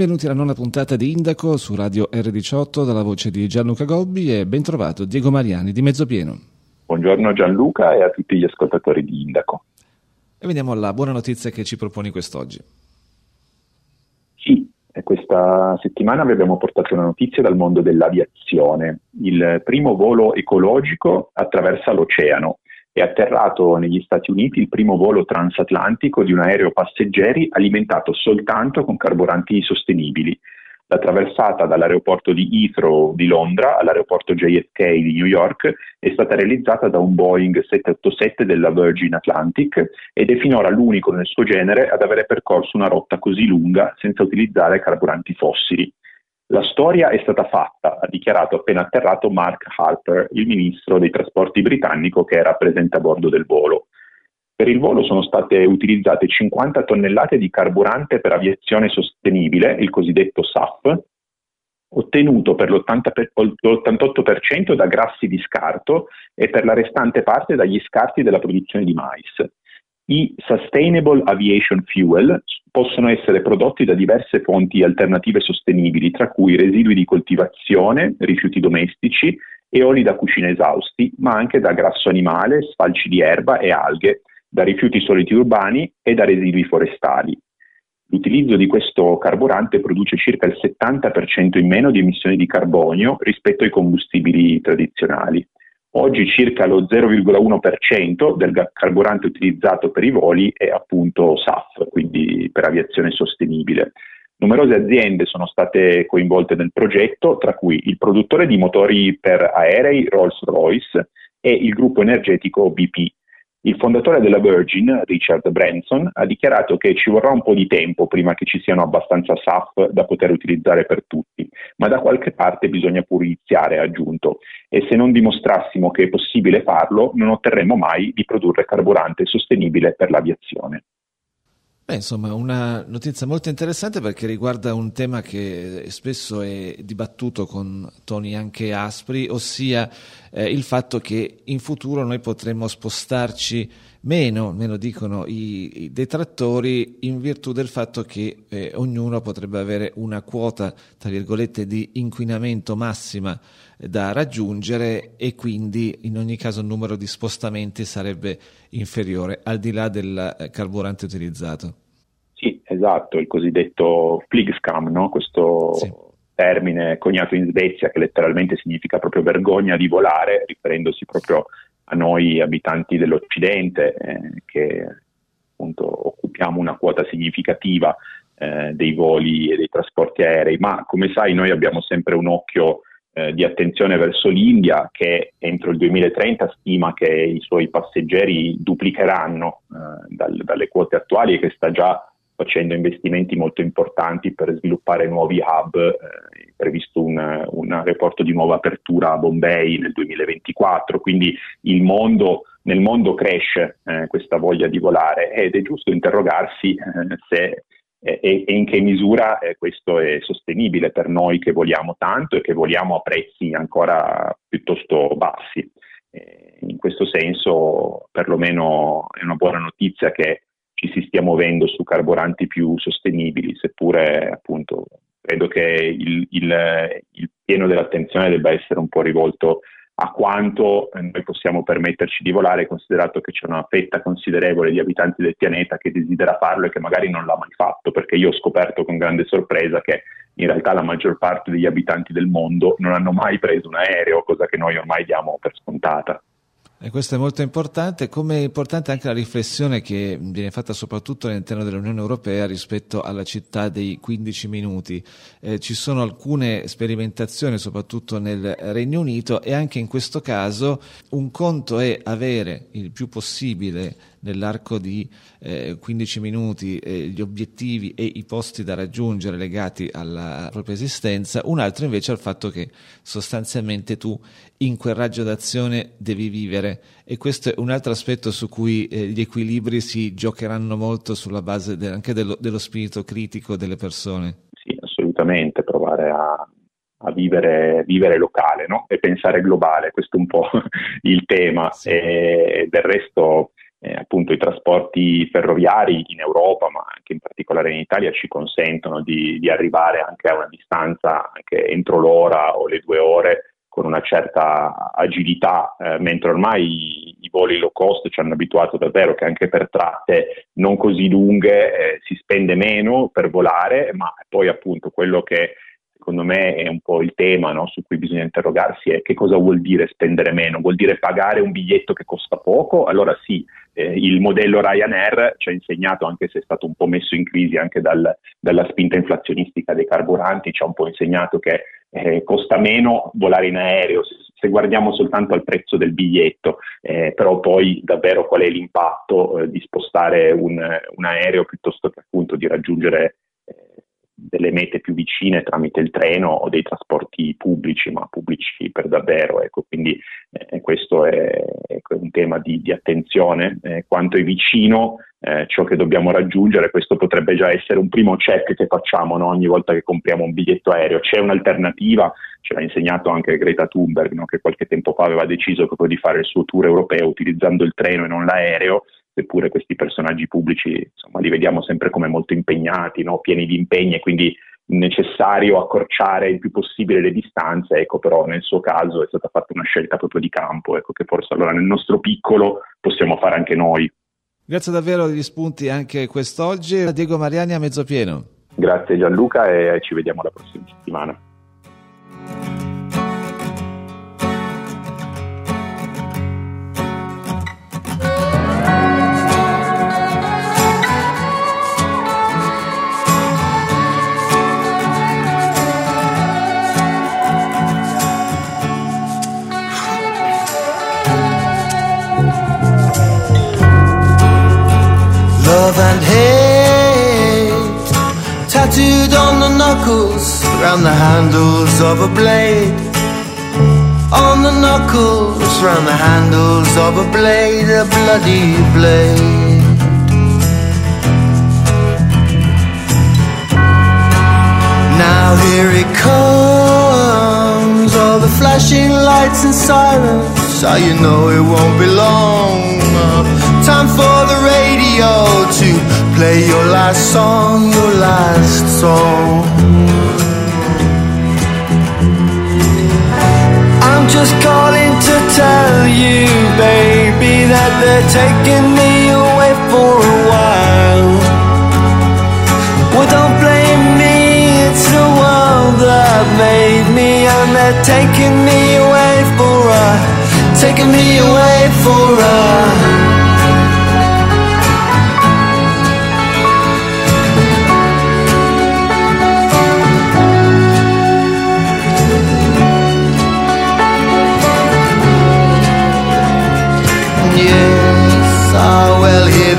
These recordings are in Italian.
Benvenuti alla nona puntata di Indaco su Radio R18 dalla voce di Gianluca Gobbi e ben trovato Diego Mariani di Mezzopieno. Buongiorno Gianluca e a tutti gli ascoltatori di Indaco. E veniamo alla buona notizia che ci proponi quest'oggi. Sì, questa settimana vi abbiamo portato una notizia dal mondo dell'aviazione. Il primo volo ecologico attraversa l'oceano è atterrato negli Stati Uniti il primo volo transatlantico di un aereo passeggeri alimentato soltanto con carburanti sostenibili. La traversata dall'aeroporto di Heathrow di Londra all'aeroporto JFK di New York è stata realizzata da un Boeing 787 della Virgin Atlantic ed è finora l'unico nel suo genere ad avere percorso una rotta così lunga senza utilizzare carburanti fossili. La storia è stata fatta, ha dichiarato appena atterrato Mark Harper, il ministro dei trasporti britannico che era presente a bordo del volo. Per il volo sono state utilizzate 50 tonnellate di carburante per aviazione sostenibile, il cosiddetto SAF, ottenuto per l'88% da grassi di scarto e per la restante parte dagli scarti della produzione di mais. I Sustainable Aviation Fuel possono essere prodotti da diverse fonti alternative sostenibili, tra cui residui di coltivazione, rifiuti domestici e oli da cucina esausti, ma anche da grasso animale, sfalci di erba e alghe, da rifiuti soliti urbani e da residui forestali. L'utilizzo di questo carburante produce circa il 70% in meno di emissioni di carbonio rispetto ai combustibili tradizionali. Oggi circa lo 0,1% del carburante utilizzato per i voli è appunto SAF, quindi per aviazione sostenibile. Numerose aziende sono state coinvolte nel progetto, tra cui il produttore di motori per aerei Rolls-Royce e il gruppo energetico BP, il fondatore della Virgin, Richard Branson, ha dichiarato che ci vorrà un po' di tempo prima che ci siano abbastanza SAF da poter utilizzare per tutti, ma da qualche parte bisogna pure iniziare, ha aggiunto, e se non dimostrassimo che è possibile farlo non otterremo mai di produrre carburante sostenibile per l'aviazione. Beh, insomma, una notizia molto interessante perché riguarda un tema che spesso è dibattuto con toni anche aspri, ossia eh, il fatto che in futuro noi potremmo spostarci meno, me lo dicono i, i detrattori, in virtù del fatto che eh, ognuno potrebbe avere una quota, tra virgolette, di inquinamento massima da raggiungere e quindi in ogni caso il numero di spostamenti sarebbe inferiore al di là del eh, carburante utilizzato. Sì, esatto, il cosiddetto Fligscam, no? questo sì. termine coniato in Svezia che letteralmente significa proprio vergogna di volare, riferendosi proprio a noi abitanti dell'Occidente eh, che appunto occupiamo una quota significativa eh, dei voli e dei trasporti aerei, ma come sai noi abbiamo sempre un occhio eh, di attenzione verso l'India che entro il 2030 stima che i suoi passeggeri duplicheranno eh, dal, dalle quote attuali e che sta già facendo investimenti molto importanti per sviluppare nuovi hub, eh, è previsto un, un aeroporto di nuova apertura a Bombay nel 2024, quindi il mondo, nel mondo cresce eh, questa voglia di volare. Ed è giusto interrogarsi eh, se e, e, in che misura eh, questo è sostenibile per noi che voliamo tanto e che voliamo a prezzi ancora piuttosto bassi. Eh, in questo senso, perlomeno è una buona notizia che ci si stia muovendo su carburanti più sostenibili, seppure appunto credo che il, il, il pieno dell'attenzione debba essere un po' rivolto a quanto eh, noi possiamo permetterci di volare, considerato che c'è una fetta considerevole di abitanti del pianeta che desidera farlo e che magari non l'ha mai fatto, perché io ho scoperto con grande sorpresa che in realtà la maggior parte degli abitanti del mondo non hanno mai preso un aereo, cosa che noi ormai diamo per scontata. E questo è molto importante, come è importante anche la riflessione che viene fatta soprattutto all'interno dell'Unione Europea rispetto alla città dei 15 minuti. Eh, ci sono alcune sperimentazioni, soprattutto nel Regno Unito, e anche in questo caso un conto è avere il più possibile nell'arco di eh, 15 minuti eh, gli obiettivi e i posti da raggiungere legati alla propria esistenza, un altro invece al fatto che sostanzialmente tu in quel raggio d'azione devi vivere e questo è un altro aspetto su cui eh, gli equilibri si giocheranno molto sulla base de- anche dello, dello spirito critico delle persone. Sì, assolutamente, provare a, a vivere, vivere, locale no? e pensare globale, questo è un po' il tema. Sì. E del resto eh, appunto i trasporti ferroviari in Europa, ma anche in particolare in Italia, ci consentono di, di arrivare anche a una distanza anche entro l'ora o le due ore con una certa agilità, eh, mentre ormai i, i, voli low cost ci hanno abituato davvero che anche per tratte non così lunghe eh, si spende meno per volare, ma poi appunto quello che secondo me è un po' il tema no, su cui bisogna interrogarsi è che cosa vuol dire spendere meno? Vuol dire pagare un biglietto che costa poco? Allora sì, eh, il modello Ryanair ci ha insegnato, anche se è stato un po' messo in crisi anche dal, dalla spinta inflazionistica dei carburanti, ci ha un po' insegnato che eh, costa meno volare in aereo se, guardiamo soltanto al prezzo del biglietto, eh, però poi davvero qual è l'impatto eh, di spostare un, un, aereo piuttosto che appunto di raggiungere delle mete più vicine tramite il treno o dei trasporti pubblici, ma pubblici per davvero. Ecco, quindi eh, questo è, è, un tema di, di attenzione. Eh, quanto è vicino eh, ciò che dobbiamo raggiungere, questo potrebbe già essere un primo check che facciamo no? ogni volta che compriamo un biglietto aereo. C'è un'alternativa, ce l'ha insegnato anche Greta Thunberg, no? che qualche tempo fa aveva deciso proprio di fare il suo tour europeo utilizzando il treno e non l'aereo seppure questi personaggi pubblici insomma, li vediamo sempre come molto impegnati, no? pieni di impegni e quindi necessario accorciare il più possibile le distanze, ecco però nel suo caso è stata fatta una scelta proprio di campo, ecco che forse allora nel nostro piccolo possiamo fare anche noi. Grazie davvero degli spunti anche quest'oggi. Diego Mariani a mezzo pieno. Grazie Gianluca e ci vediamo la prossima settimana. Knuckles Round the handles of a blade. On the knuckles Round the handles of a blade A bloody blade. Now here it comes All the flashing lights and sirens. So you know it won't be long. Time for the radio to play your last song, your last song. I'm just calling to tell you, baby, that they're taking me away for a while. Well, don't blame me, it's the world that made me, and they're taking me away for a, taking me away for a.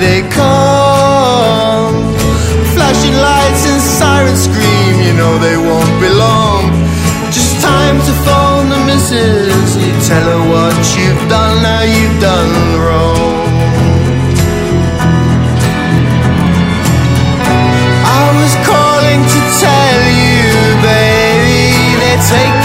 they come. Flashing lights and sirens scream, you know they won't be long. Just time to phone the missus. You tell her what you've done, now you've done wrong. I was calling to tell you, baby, they're taking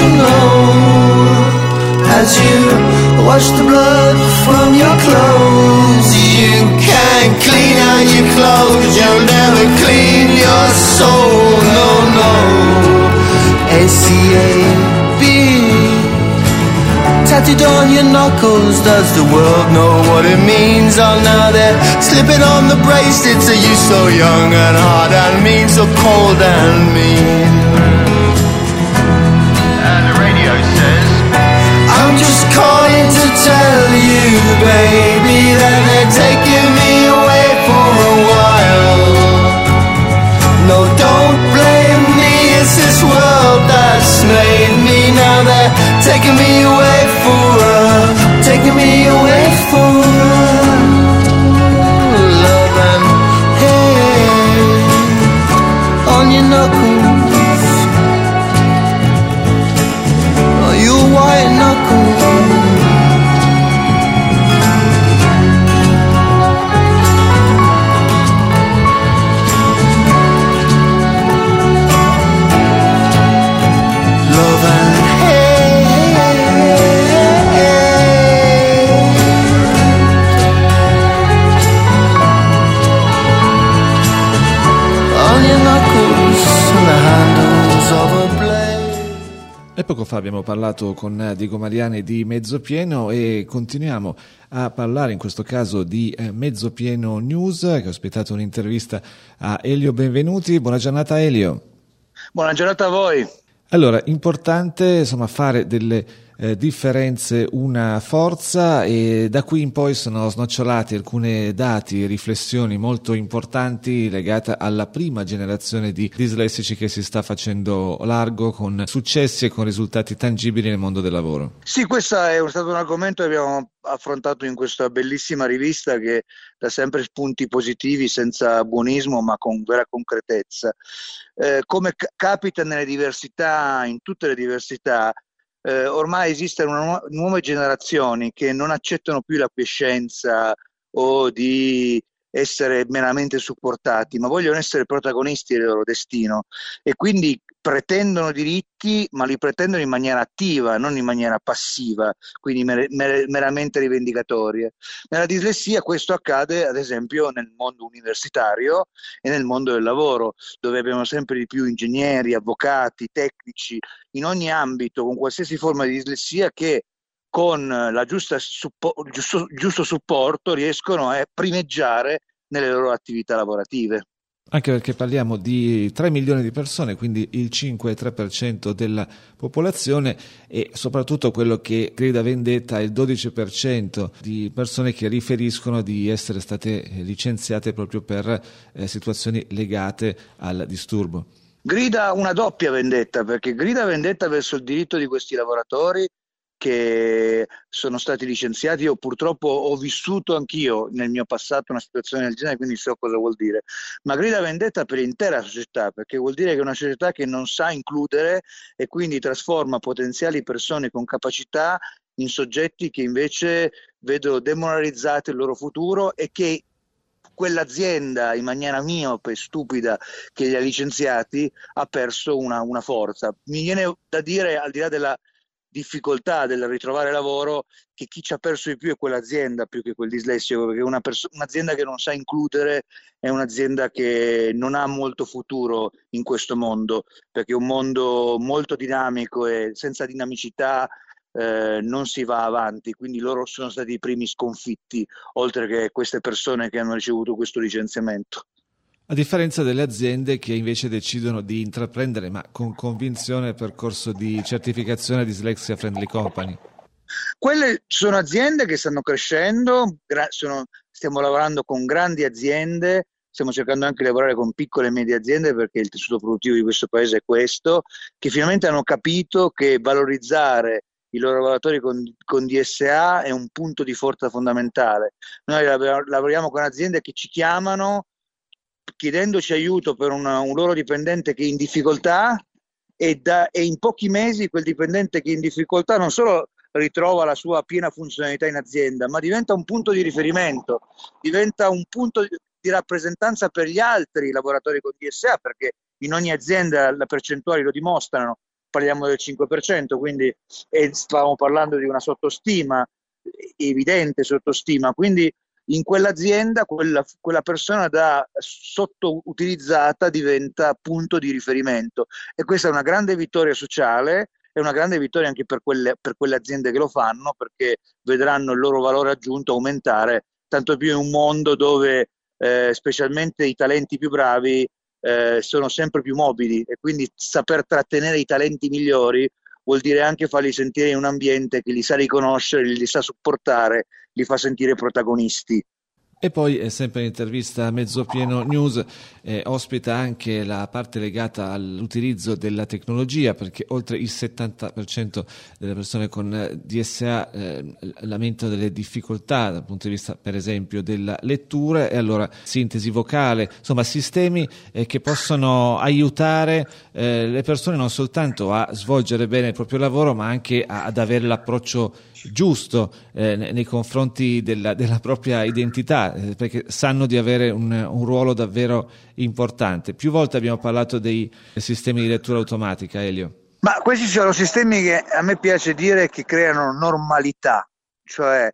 to know as you wash the blood from your clothes you can't clean out your clothes you'll never clean your soul no no A-C-A-B tattooed on your knuckles. Does the world know what it means? Oh, now they're slipping on the bracelets. Are you so young and hard and mean, so cold and mean? Tell you, baby, that they're taking me abbiamo parlato con Diego Mariani di Mezzopieno e continuiamo a parlare in questo caso di eh, Mezzopieno News che ha ospitato un'intervista a Elio Benvenuti. Buona giornata Elio. Buona giornata a voi. Allora, importante insomma fare delle eh, differenze una forza e da qui in poi sono snocciolati alcuni dati e riflessioni molto importanti legate alla prima generazione di dislessici che si sta facendo largo con successi e con risultati tangibili nel mondo del lavoro. Sì, questo è stato un argomento che abbiamo affrontato in questa bellissima rivista che dà sempre spunti positivi senza buonismo ma con vera concretezza. Eh, come c- capita nelle diversità, in tutte le diversità, eh, ormai esistono nu- nuove generazioni che non accettano più la quiescenza o di essere meramente supportati, ma vogliono essere protagonisti del loro destino. E quindi pretendono diritti, ma li pretendono in maniera attiva, non in maniera passiva, quindi mer- mer- meramente rivendicatoria. Nella dislessia questo accade ad esempio nel mondo universitario e nel mondo del lavoro, dove abbiamo sempre di più ingegneri, avvocati, tecnici, in ogni ambito, con qualsiasi forma di dislessia che con suppo- giusto, giusto supporto riescono a primeggiare nelle loro attività lavorative. Anche perché parliamo di 3 milioni di persone, quindi il 5-3% della popolazione e soprattutto quello che grida vendetta è il 12% di persone che riferiscono di essere state licenziate proprio per eh, situazioni legate al disturbo. Grida una doppia vendetta, perché grida vendetta verso il diritto di questi lavoratori che sono stati licenziati. Io purtroppo ho vissuto anch'io nel mio passato una situazione del genere, quindi so cosa vuol dire. Ma grida vendetta per l'intera società, perché vuol dire che è una società che non sa includere e quindi trasforma potenziali persone con capacità in soggetti che invece vedono demoralizzato il loro futuro e che quell'azienda in maniera miope, stupida, che li ha licenziati, ha perso una, una forza. Mi viene da dire, al di là della difficoltà del ritrovare lavoro che chi ci ha perso di più è quell'azienda più che quel dislessico, perché una perso- un'azienda che non sa includere è un'azienda che non ha molto futuro in questo mondo, perché è un mondo molto dinamico e senza dinamicità eh, non si va avanti, quindi loro sono stati i primi sconfitti, oltre che queste persone che hanno ricevuto questo licenziamento a differenza delle aziende che invece decidono di intraprendere, ma con convinzione, il percorso di certificazione Dyslexia Friendly Company. Quelle sono aziende che stanno crescendo, sono, stiamo lavorando con grandi aziende, stiamo cercando anche di lavorare con piccole e medie aziende perché il tessuto produttivo di questo paese è questo, che finalmente hanno capito che valorizzare i loro lavoratori con, con, DSA è un punto di forza fondamentale. Noi lavoriamo con aziende che ci chiamano chiedendoci aiuto per una, un loro dipendente che è in difficoltà e, da, e in pochi mesi quel dipendente che è in difficoltà non solo ritrova la sua piena funzionalità in azienda, ma diventa un punto di riferimento, diventa un punto di rappresentanza per gli altri lavoratori con DSA, perché in ogni azienda le percentuali lo dimostrano, parliamo del 5%, quindi stavamo parlando di una sottostima, evidente sottostima, quindi in quell'azienda quella, quella persona da sottoutilizzata diventa punto di riferimento. E questa è una grande vittoria sociale è una grande vittoria anche per quelle, per quelle aziende che lo fanno perché vedranno il loro valore aggiunto aumentare tanto più in un mondo dove eh, specialmente i talenti più bravi eh, sono sempre più mobili e quindi saper trattenere i talenti migliori vuol dire anche farli sentire in un ambiente che li sa riconoscere, li sa supportare, li fa sentire protagonisti. E poi, eh, sempre in intervista a Mezzopieno News, eh, ospita anche la parte legata all'utilizzo della tecnologia, perché oltre il 70% delle persone con eh, DSA eh, lamentano delle difficoltà dal punto di vista, per esempio, della lettura. E allora sintesi vocale, insomma, sistemi eh, che possono aiutare eh, le persone non soltanto a svolgere bene il proprio lavoro, ma anche a, ad avere l'approccio giusto eh, nei confronti della, della propria identità, eh, perché sanno di avere un, un, ruolo davvero importante. Più volte abbiamo parlato dei sistemi di lettura automatica, Elio. Ma questi sono sistemi che a me piace dire che creano normalità, cioè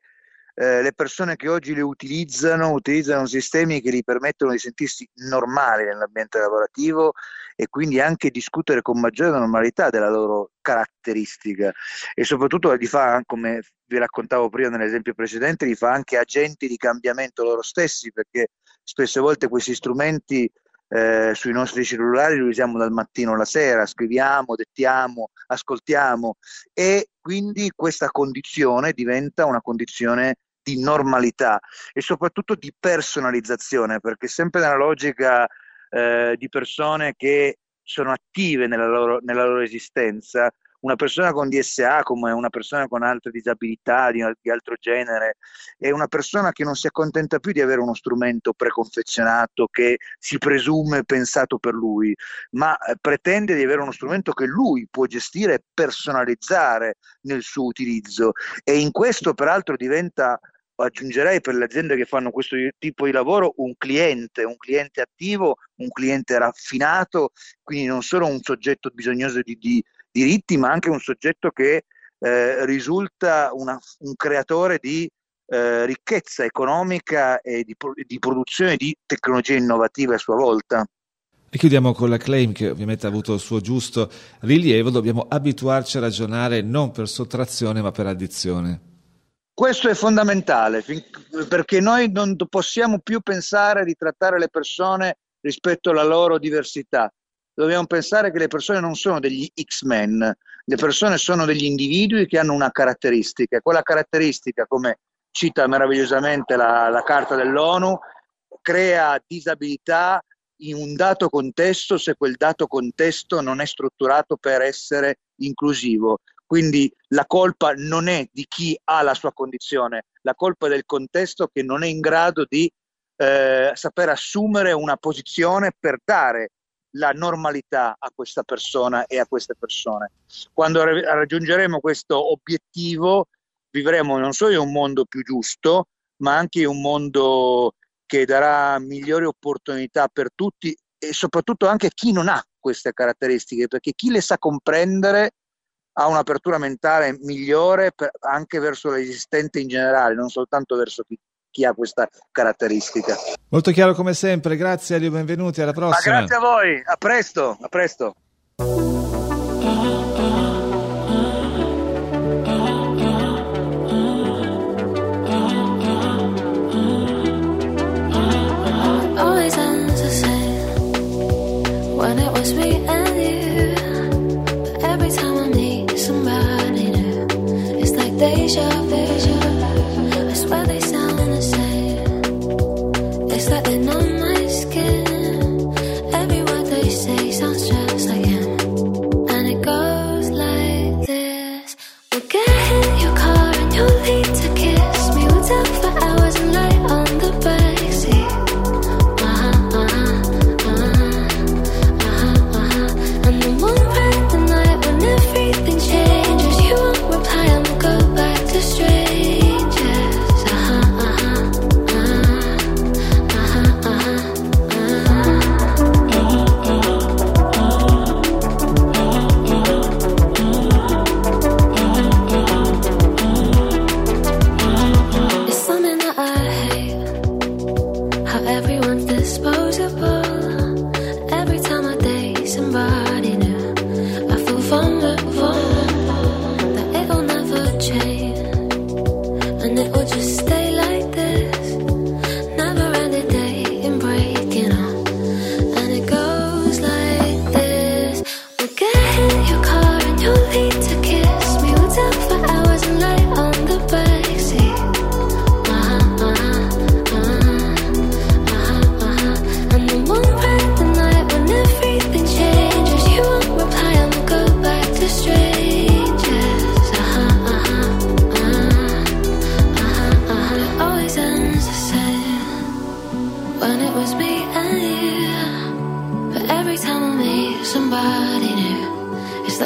eh, le persone che oggi le utilizzano utilizzano sistemi che gli permettono di sentirsi normali nell'ambiente lavorativo e quindi anche discutere con maggiore normalità della loro caratteristica. E soprattutto li fa, come vi raccontavo prima nell'esempio precedente, li fa anche agenti di cambiamento loro stessi perché spesse volte questi strumenti eh, sui nostri cellulari li usiamo dal mattino alla sera, scriviamo, dettiamo, ascoltiamo e quindi questa condizione diventa una condizione di normalità e soprattutto di personalizzazione, perché sempre nella logica eh, di persone che sono attive nella loro, nella loro esistenza, una persona con DSA come una persona con altre disabilità di, di, altro genere è una persona che non si accontenta più di avere uno strumento preconfezionato che si presume pensato per lui, ma eh, pretende di avere uno strumento che lui può gestire e personalizzare nel suo utilizzo. E in questo peraltro diventa aggiungerei per le aziende che fanno questo tipo di lavoro un cliente, un cliente attivo, un cliente raffinato, quindi non solo un soggetto bisognoso di, di diritti, ma anche un soggetto che eh, risulta una, un creatore di eh, ricchezza economica e di, di produzione di tecnologie innovative a sua volta. E chiudiamo con la claim che ovviamente ha avuto il suo giusto rilievo, dobbiamo abituarci a ragionare non per sottrazione ma per addizione. Questo è fondamentale perché noi non possiamo più pensare di trattare le persone rispetto alla loro diversità, dobbiamo pensare che le persone non sono degli X-Men, le persone sono degli individui che hanno una caratteristica, quella caratteristica, come cita meravigliosamente la, la Carta dell'ONU, crea disabilità in un dato contesto se quel dato contesto non è strutturato per essere inclusivo. Quindi la colpa non è di chi ha la sua condizione, la colpa è del contesto che non è in grado di eh, saper assumere una posizione per dare la normalità a questa persona e a queste persone. Quando raggiungeremo questo obiettivo, vivremo non solo in un mondo più giusto, ma anche in un mondo che darà migliori opportunità per tutti e soprattutto anche a chi non ha queste caratteristiche, perché chi le sa comprendere ha un'apertura mentale migliore per, anche verso l'esistente in generale, non soltanto verso chi chi ha questa caratteristica. Molto chiaro come sempre, grazie Elio, benvenuti, alla prossima. Ma grazie a voi, a presto, a presto. Deja vu.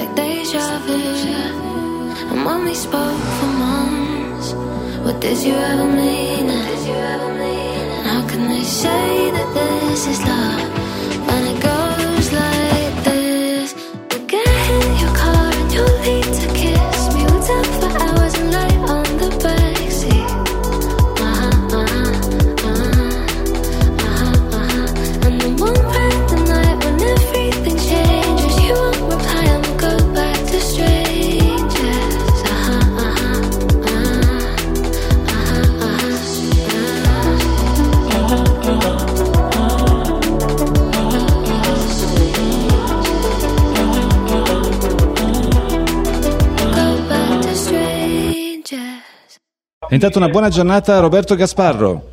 Like deja vu. And when we spoke for months, what did you ever mean? And how can they say that this is love intanto una buona giornata a Roberto Gasparro.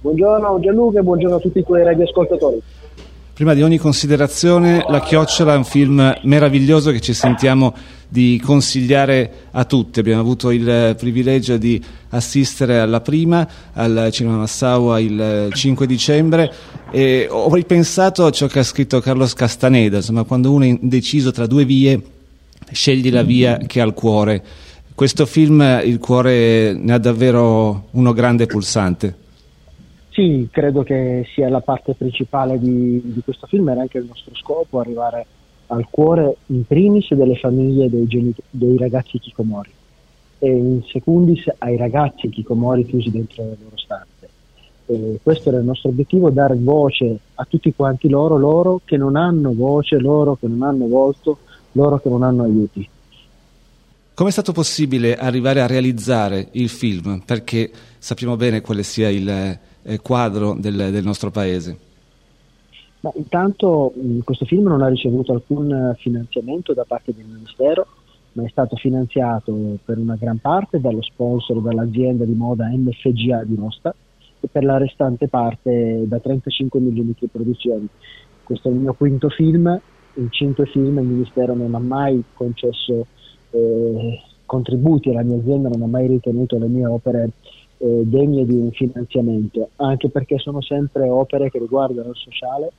Buongiorno Gianluca e buongiorno a tutti i tuoi radioascoltatori. Prima di ogni considerazione, La Chiocciola è un film meraviglioso che ci sentiamo di consigliare a tutti. Abbiamo avuto il privilegio di assistere alla prima al Cinema Massaua il 5 dicembre e ho ripensato a ciò che ha scritto Carlos Castaneda, insomma quando uno è indeciso tra due vie scegli la via che ha al cuore questo film, il cuore ne ha davvero uno grande pulsante. Sì, credo che sia la parte principale di, di questo film, era anche il nostro scopo, arrivare al cuore in primis delle famiglie dei, genitori, dei ragazzi Kikomori e in secundis ai ragazzi Kikomori chiusi dentro le loro stanze. E questo era il nostro obiettivo, dare voce a tutti quanti loro, loro che non hanno voce, loro che non hanno volto, loro che non hanno aiuti. Come è stato possibile arrivare a realizzare il film? Perché sappiamo bene quale sia il eh, quadro del, del, nostro paese. Ma intanto questo film non ha ricevuto alcun finanziamento da parte del Ministero, ma è stato finanziato per una gran parte dallo sponsor dall'azienda di moda MFGA di Nosta e per la restante parte da 35 milioni di produzioni. Questo è il mio quinto film, in cinque film il Ministero non ha mai concesso eh, contributi alla mia azienda non ho mai ritenuto le mie opere eh, degne di un finanziamento, anche perché sono sempre opere che riguardano il sociale,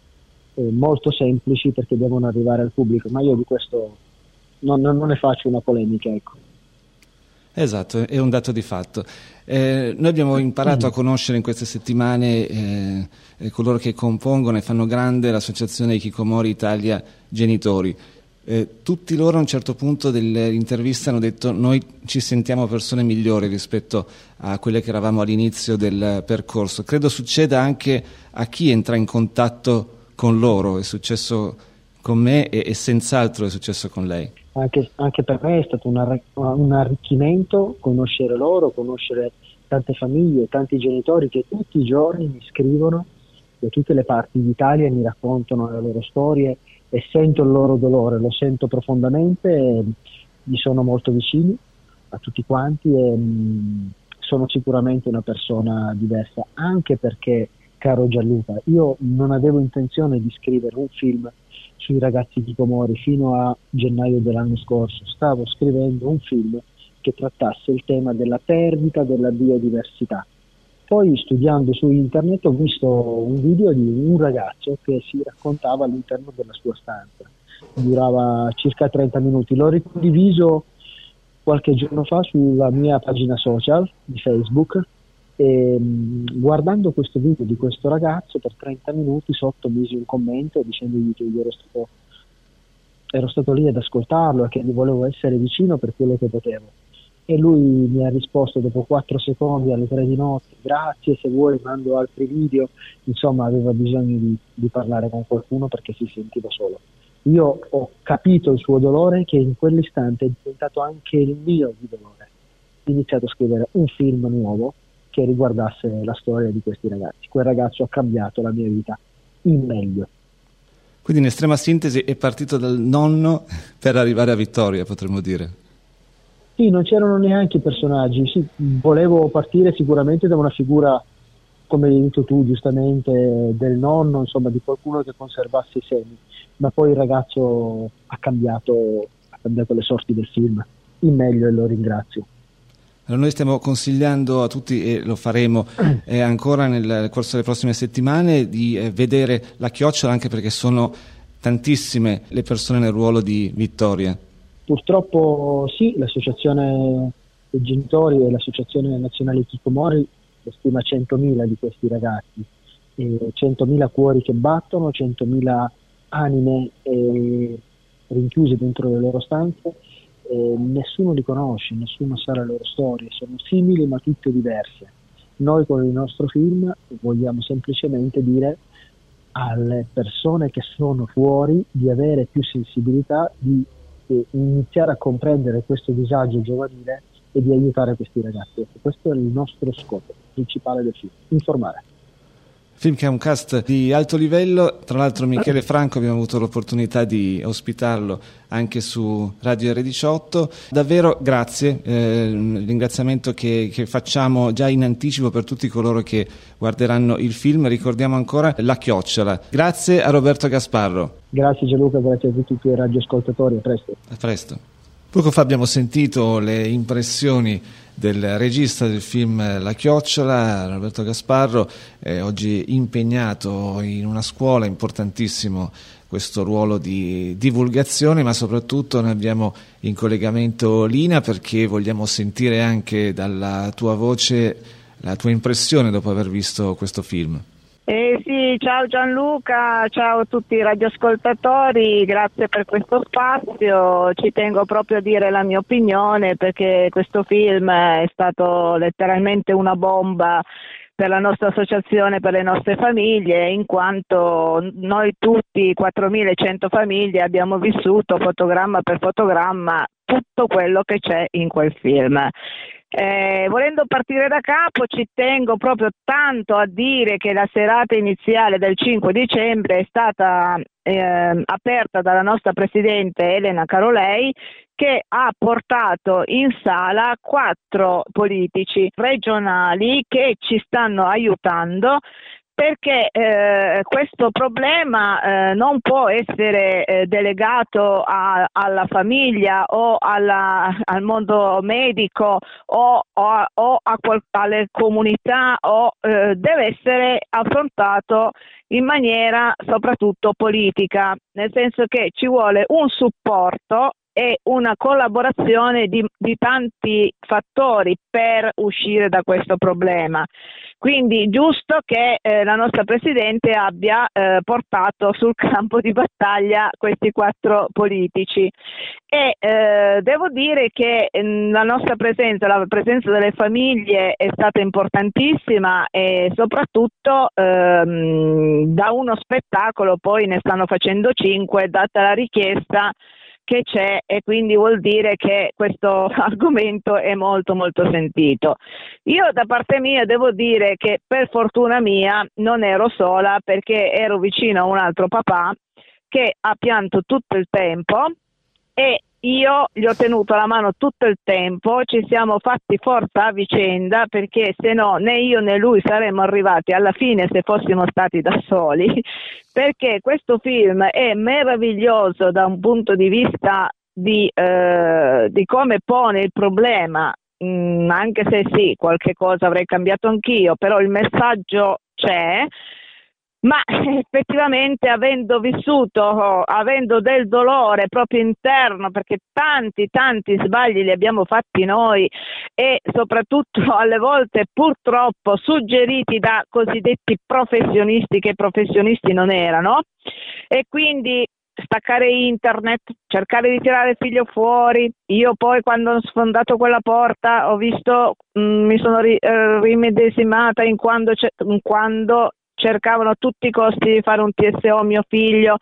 eh, molto semplici perché devono arrivare al pubblico, ma io di questo non, non ne faccio una polemica. Ecco. Esatto, è un dato di fatto. Eh, noi abbiamo imparato a conoscere in queste settimane eh, eh coloro che compongono e fanno grande l'associazione Kikomori Italia Genitori. Eh, tutti loro a un certo punto dell'intervista hanno detto noi ci sentiamo persone migliori rispetto a quelle che eravamo all'inizio del percorso. Credo succeda anche a chi entra in contatto con loro, è successo con me e, e senz'altro è successo con lei. Anche, anche per me è stato un, un arricchimento conoscere loro, conoscere tante famiglie, tanti genitori che tutti i giorni mi scrivono da tutte le parti d'Italia e mi raccontano le loro storie e sento il loro dolore, lo sento profondamente, gli sono molto vicini a tutti quanti e mh, mm, sono sicuramente una persona diversa, anche perché, caro Gianluca, io non avevo intenzione di scrivere un film sui ragazzi di Comori fino a gennaio dell'anno scorso, stavo scrivendo un film che trattasse il tema della perdita della biodiversità poi studiando su internet ho visto un video di un ragazzo che si raccontava all'interno della sua stanza, durava circa 30 minuti, l'ho ricondiviso qualche giorno fa sulla mia pagina social di Facebook e guardando questo video di questo ragazzo per 30 minuti sotto misi un commento dicendogli che io ero stato, ero stato lì ad ascoltarlo e che gli volevo essere vicino per quello che potevo e lui mi ha risposto dopo 4 secondi alle 3 di notte grazie se vuoi mando altri video. Insomma aveva bisogno di, di, parlare con qualcuno perché si sentiva solo. Io ho capito il suo dolore che in quell'istante è diventato anche il mio di dolore. Ho iniziato a scrivere un film nuovo che riguardasse la storia di questi ragazzi. Quel ragazzo ha cambiato la mia vita in meglio. Quindi in estrema sintesi è partito dal nonno per arrivare a vittoria potremmo dire sì, non c'erano neanche i personaggi. Sì, volevo partire sicuramente da una figura, come hai detto tu giustamente, del nonno, insomma, di qualcuno che conservasse i semi. Ma poi il ragazzo ha cambiato, ha cambiato le sorti del film. In meglio e lo ringrazio. Allora noi stiamo consigliando a tutti, e lo faremo eh, ancora nel corso delle prossime settimane, di eh, vedere la chiocciola anche perché sono tantissime le persone nel ruolo di Vittoria. Purtroppo sì, l'associazione dei genitori e l'associazione nazionale Kikomori stima 100.000 di questi ragazzi, e 100.000 cuori che battono, 100.000 anime eh, rinchiuse dentro le loro stanze, eh, nessuno li conosce, nessuno sa le loro storie, sono simili ma tutte diverse. Noi con il nostro film vogliamo semplicemente dire alle persone che sono fuori di avere più sensibilità, di iniziare a comprendere questo disagio giovanile e di aiutare questi ragazzi. Questo è il nostro scopo principale del film, informare. Film che ha un cast di alto livello, tra l'altro Michele Franco abbiamo avuto l'opportunità di ospitarlo anche su Radio R18. Davvero grazie, eh, ringraziamento che, che, facciamo già in anticipo per tutti coloro che guarderanno il film. Ricordiamo ancora La Chiocciola. Grazie a Roberto Gasparro. Grazie Gianluca, grazie a tutti i tuoi radioascoltatori, a presto. A presto. Poco fa abbiamo sentito le impressioni del regista del film La Chiocciola, Roberto Gasparro, eh, oggi impegnato in una scuola, importantissimo questo ruolo di divulgazione, ma soprattutto noi abbiamo in collegamento Lina perché vogliamo sentire anche dalla tua voce la tua impressione dopo aver visto questo film. Eh sì, ciao Gianluca, ciao a tutti i radioascoltatori, grazie per questo spazio. Ci tengo proprio a dire la mia opinione perché questo film è stato letteralmente una bomba per la nostra associazione, per le nostre famiglie, in quanto noi tutti, 4.100 famiglie, abbiamo vissuto fotogramma per fotogramma tutto quello che c'è in quel film. Eh, volendo partire da capo, ci tengo proprio tanto a dire che la serata iniziale del 5 dicembre è stata eh, aperta dalla nostra presidente Elena Carolei che ha portato in sala quattro politici regionali che ci stanno aiutando perché eh, questo problema eh, non può essere eh, delegato a, alla famiglia o alla, al mondo medico o, o, o qual, alle comunità o eh, deve essere affrontato in maniera soprattutto politica, nel senso che ci vuole un supporto è una collaborazione di, di, tanti fattori per uscire da questo problema. Quindi giusto che eh, la nostra Presidente abbia eh, portato sul campo di battaglia questi quattro politici e eh, devo dire che mm, la nostra presenza, la presenza delle famiglie è stata importantissima e soprattutto ehm, da uno spettacolo poi ne stanno facendo cinque data la richiesta che c'è e quindi vuol dire che questo argomento è molto molto sentito. Io da parte mia devo dire che per fortuna mia non ero sola perché ero vicino a un altro papà che ha pianto tutto il tempo e io gli ho tenuto la mano tutto il tempo, ci siamo fatti forza a vicenda perché se no né io né lui saremmo arrivati alla fine se fossimo stati da soli, perché questo film è meraviglioso da un punto di vista di, eh, di come pone il problema, mm, anche se sì, qualche cosa avrei cambiato anch'io, però il messaggio c'è ma effettivamente avendo vissuto, avendo del dolore proprio interno, perché tanti, tanti sbagli li abbiamo fatti noi e soprattutto alle volte purtroppo suggeriti da cosiddetti professionisti che professionisti non erano e quindi staccare internet, cercare di tirare il figlio fuori. Io poi quando ho sfondato quella porta ho visto, mh, mm, mi sono ri, eh, rimedesimata in quando, in quando cercavano a tutti i costi di fare un TSO mio figlio.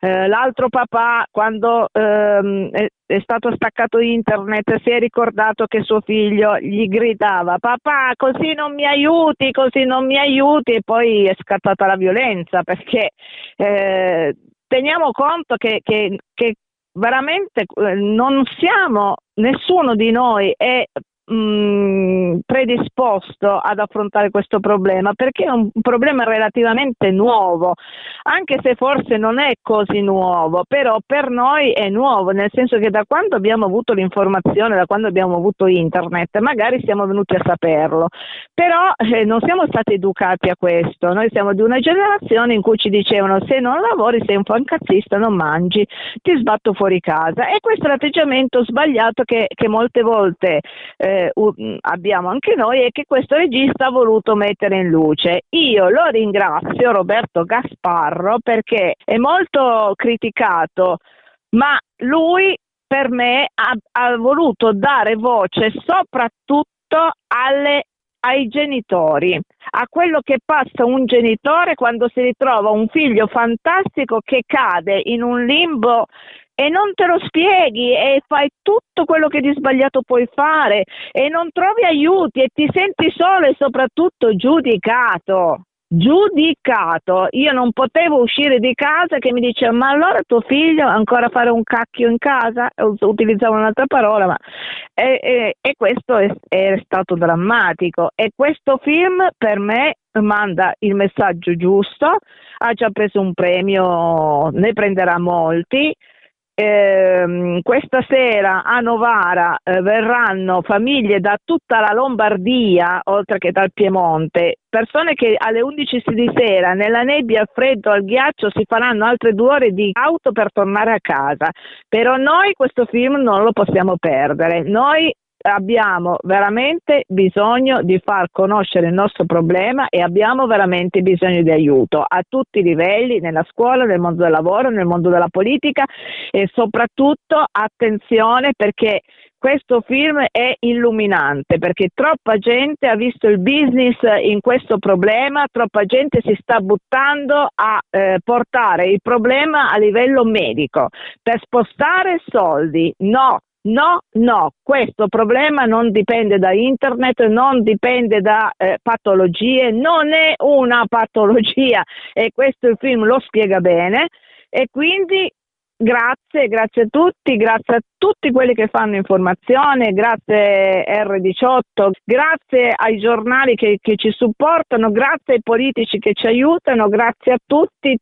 Eh, l'altro papà, quando ehm, è, è, stato staccato internet, si è ricordato che suo figlio gli gridava: Papà, così non mi aiuti, così non mi aiuti, e poi è scattata la violenza perché eh, teniamo conto che, che, che veramente eh, non siamo, nessuno di noi è mh, mm, predisposto ad affrontare questo problema perché è un problema relativamente nuovo, anche se forse non è così nuovo, però per noi è nuovo, nel senso che da quando abbiamo avuto l'informazione, da quando abbiamo avuto internet, magari siamo venuti a saperlo, però eh, non siamo stati educati a questo, noi siamo di una generazione in cui ci dicevano se non lavori sei un fancazzista, non mangi, ti sbatto fuori casa. E questo è l'atteggiamento sbagliato che, che molte volte eh, eh, abbiamo anche noi e che questo regista ha voluto mettere in luce. Io lo ringrazio Roberto Gasparro perché è molto criticato, ma lui per me ha, ha voluto dare voce soprattutto alle ai genitori, a quello che passa un genitore quando si ritrova un figlio fantastico che cade in un limbo e non te lo spieghi e fai tutto quello che di sbagliato puoi fare e non trovi aiuti e ti senti solo e soprattutto giudicato. giudicato. Io non potevo uscire di casa che mi diceva ma allora tuo figlio ancora fare un cacchio in casa? Utilizzavo un'altra parola, ma e, e, e questo è, è stato drammatico e questo film per me manda il messaggio giusto, ha già preso un premio, ne prenderà molti eh, questa sera a Novara eh, verranno famiglie da tutta la Lombardia, oltre che dal Piemonte, persone che alle 11 di sera nella nebbia, al freddo, al ghiaccio si faranno altre due ore di auto per tornare a casa. Però noi questo film non lo possiamo perdere. Noi abbiamo veramente bisogno di far conoscere il nostro problema e abbiamo veramente bisogno di aiuto a tutti i livelli, nella scuola, nel mondo del lavoro, nel mondo della politica e soprattutto attenzione perché questo film è illuminante perché troppa gente ha visto il business in questo problema, troppa gente si sta buttando a eh, portare il problema a livello medico per spostare soldi. No, No, no, questo problema non dipende da internet, non dipende da eh, patologie, non è una patologia e questo il film lo spiega bene e quindi Grazie, grazie a tutti, grazie a tutti quelli che fanno informazione, grazie R18, grazie ai giornali che, che, ci supportano, grazie ai politici che ci aiutano, grazie a tutti.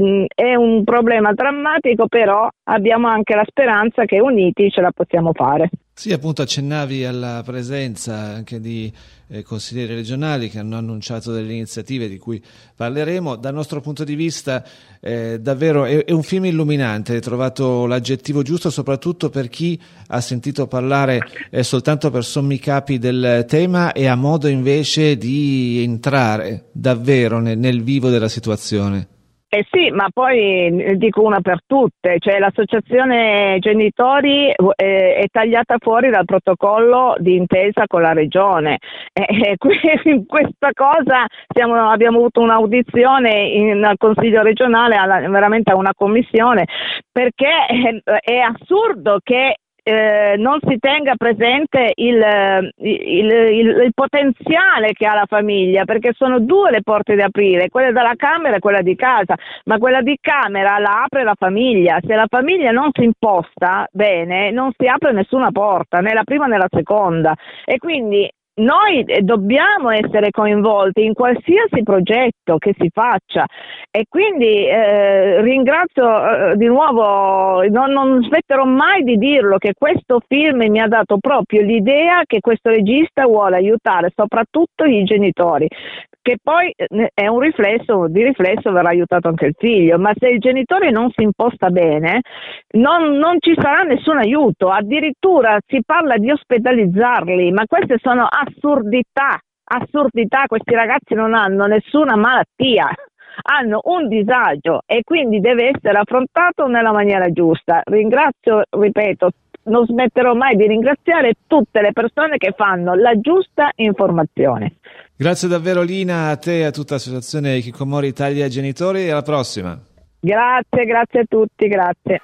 Mm, è un problema drammatico, però abbiamo anche la speranza che uniti ce la possiamo fare. Sì, appunto accennavi alla presenza anche di eh, consiglieri regionali che hanno annunciato delle iniziative di cui parleremo. Dal nostro punto di vista eh, davvero è, è, un film illuminante, hai trovato l'aggettivo giusto soprattutto per chi ha sentito parlare eh, soltanto per sommi capi del tema e ha modo invece di entrare davvero nel, nel vivo della situazione. Eh sì, ma poi eh, dico una per tutte, cioè l'associazione genitori eh, è tagliata fuori dal protocollo di intesa con la regione. Eh, in questa cosa siamo, abbiamo avuto un'audizione in, al Consiglio regionale, alla, veramente a una commissione, perché è, è assurdo che eh, non si tenga presente il, il, il, il, potenziale che ha la famiglia, perché sono due le porte da aprire, quella della camera e quella di casa, ma quella di camera la apre la famiglia, se la famiglia non si imposta bene non si apre nessuna porta, né la prima né la seconda. E quindi noi eh, dobbiamo essere coinvolti in qualsiasi progetto che si faccia. E quindi eh, ringrazio eh, di nuovo, non, non, smetterò mai di dirlo, che questo film mi ha dato proprio l'idea che questo regista vuole aiutare soprattutto i genitori, che poi eh, è un riflesso, di riflesso verrà aiutato anche il figlio, ma se il genitore non si imposta bene non, non ci sarà nessun aiuto, addirittura si parla di ospedalizzarli, ma queste sono assurdità, assurdità, questi ragazzi non hanno nessuna malattia hanno un disagio e quindi deve essere affrontato nella maniera giusta. Ringrazio, ripeto, non smetterò mai di ringraziare tutte le persone che fanno la giusta informazione. Grazie davvero Lina, a te e a tutta l'associazione Kikomori Italia Genitori e alla prossima. Grazie, grazie a tutti, grazie.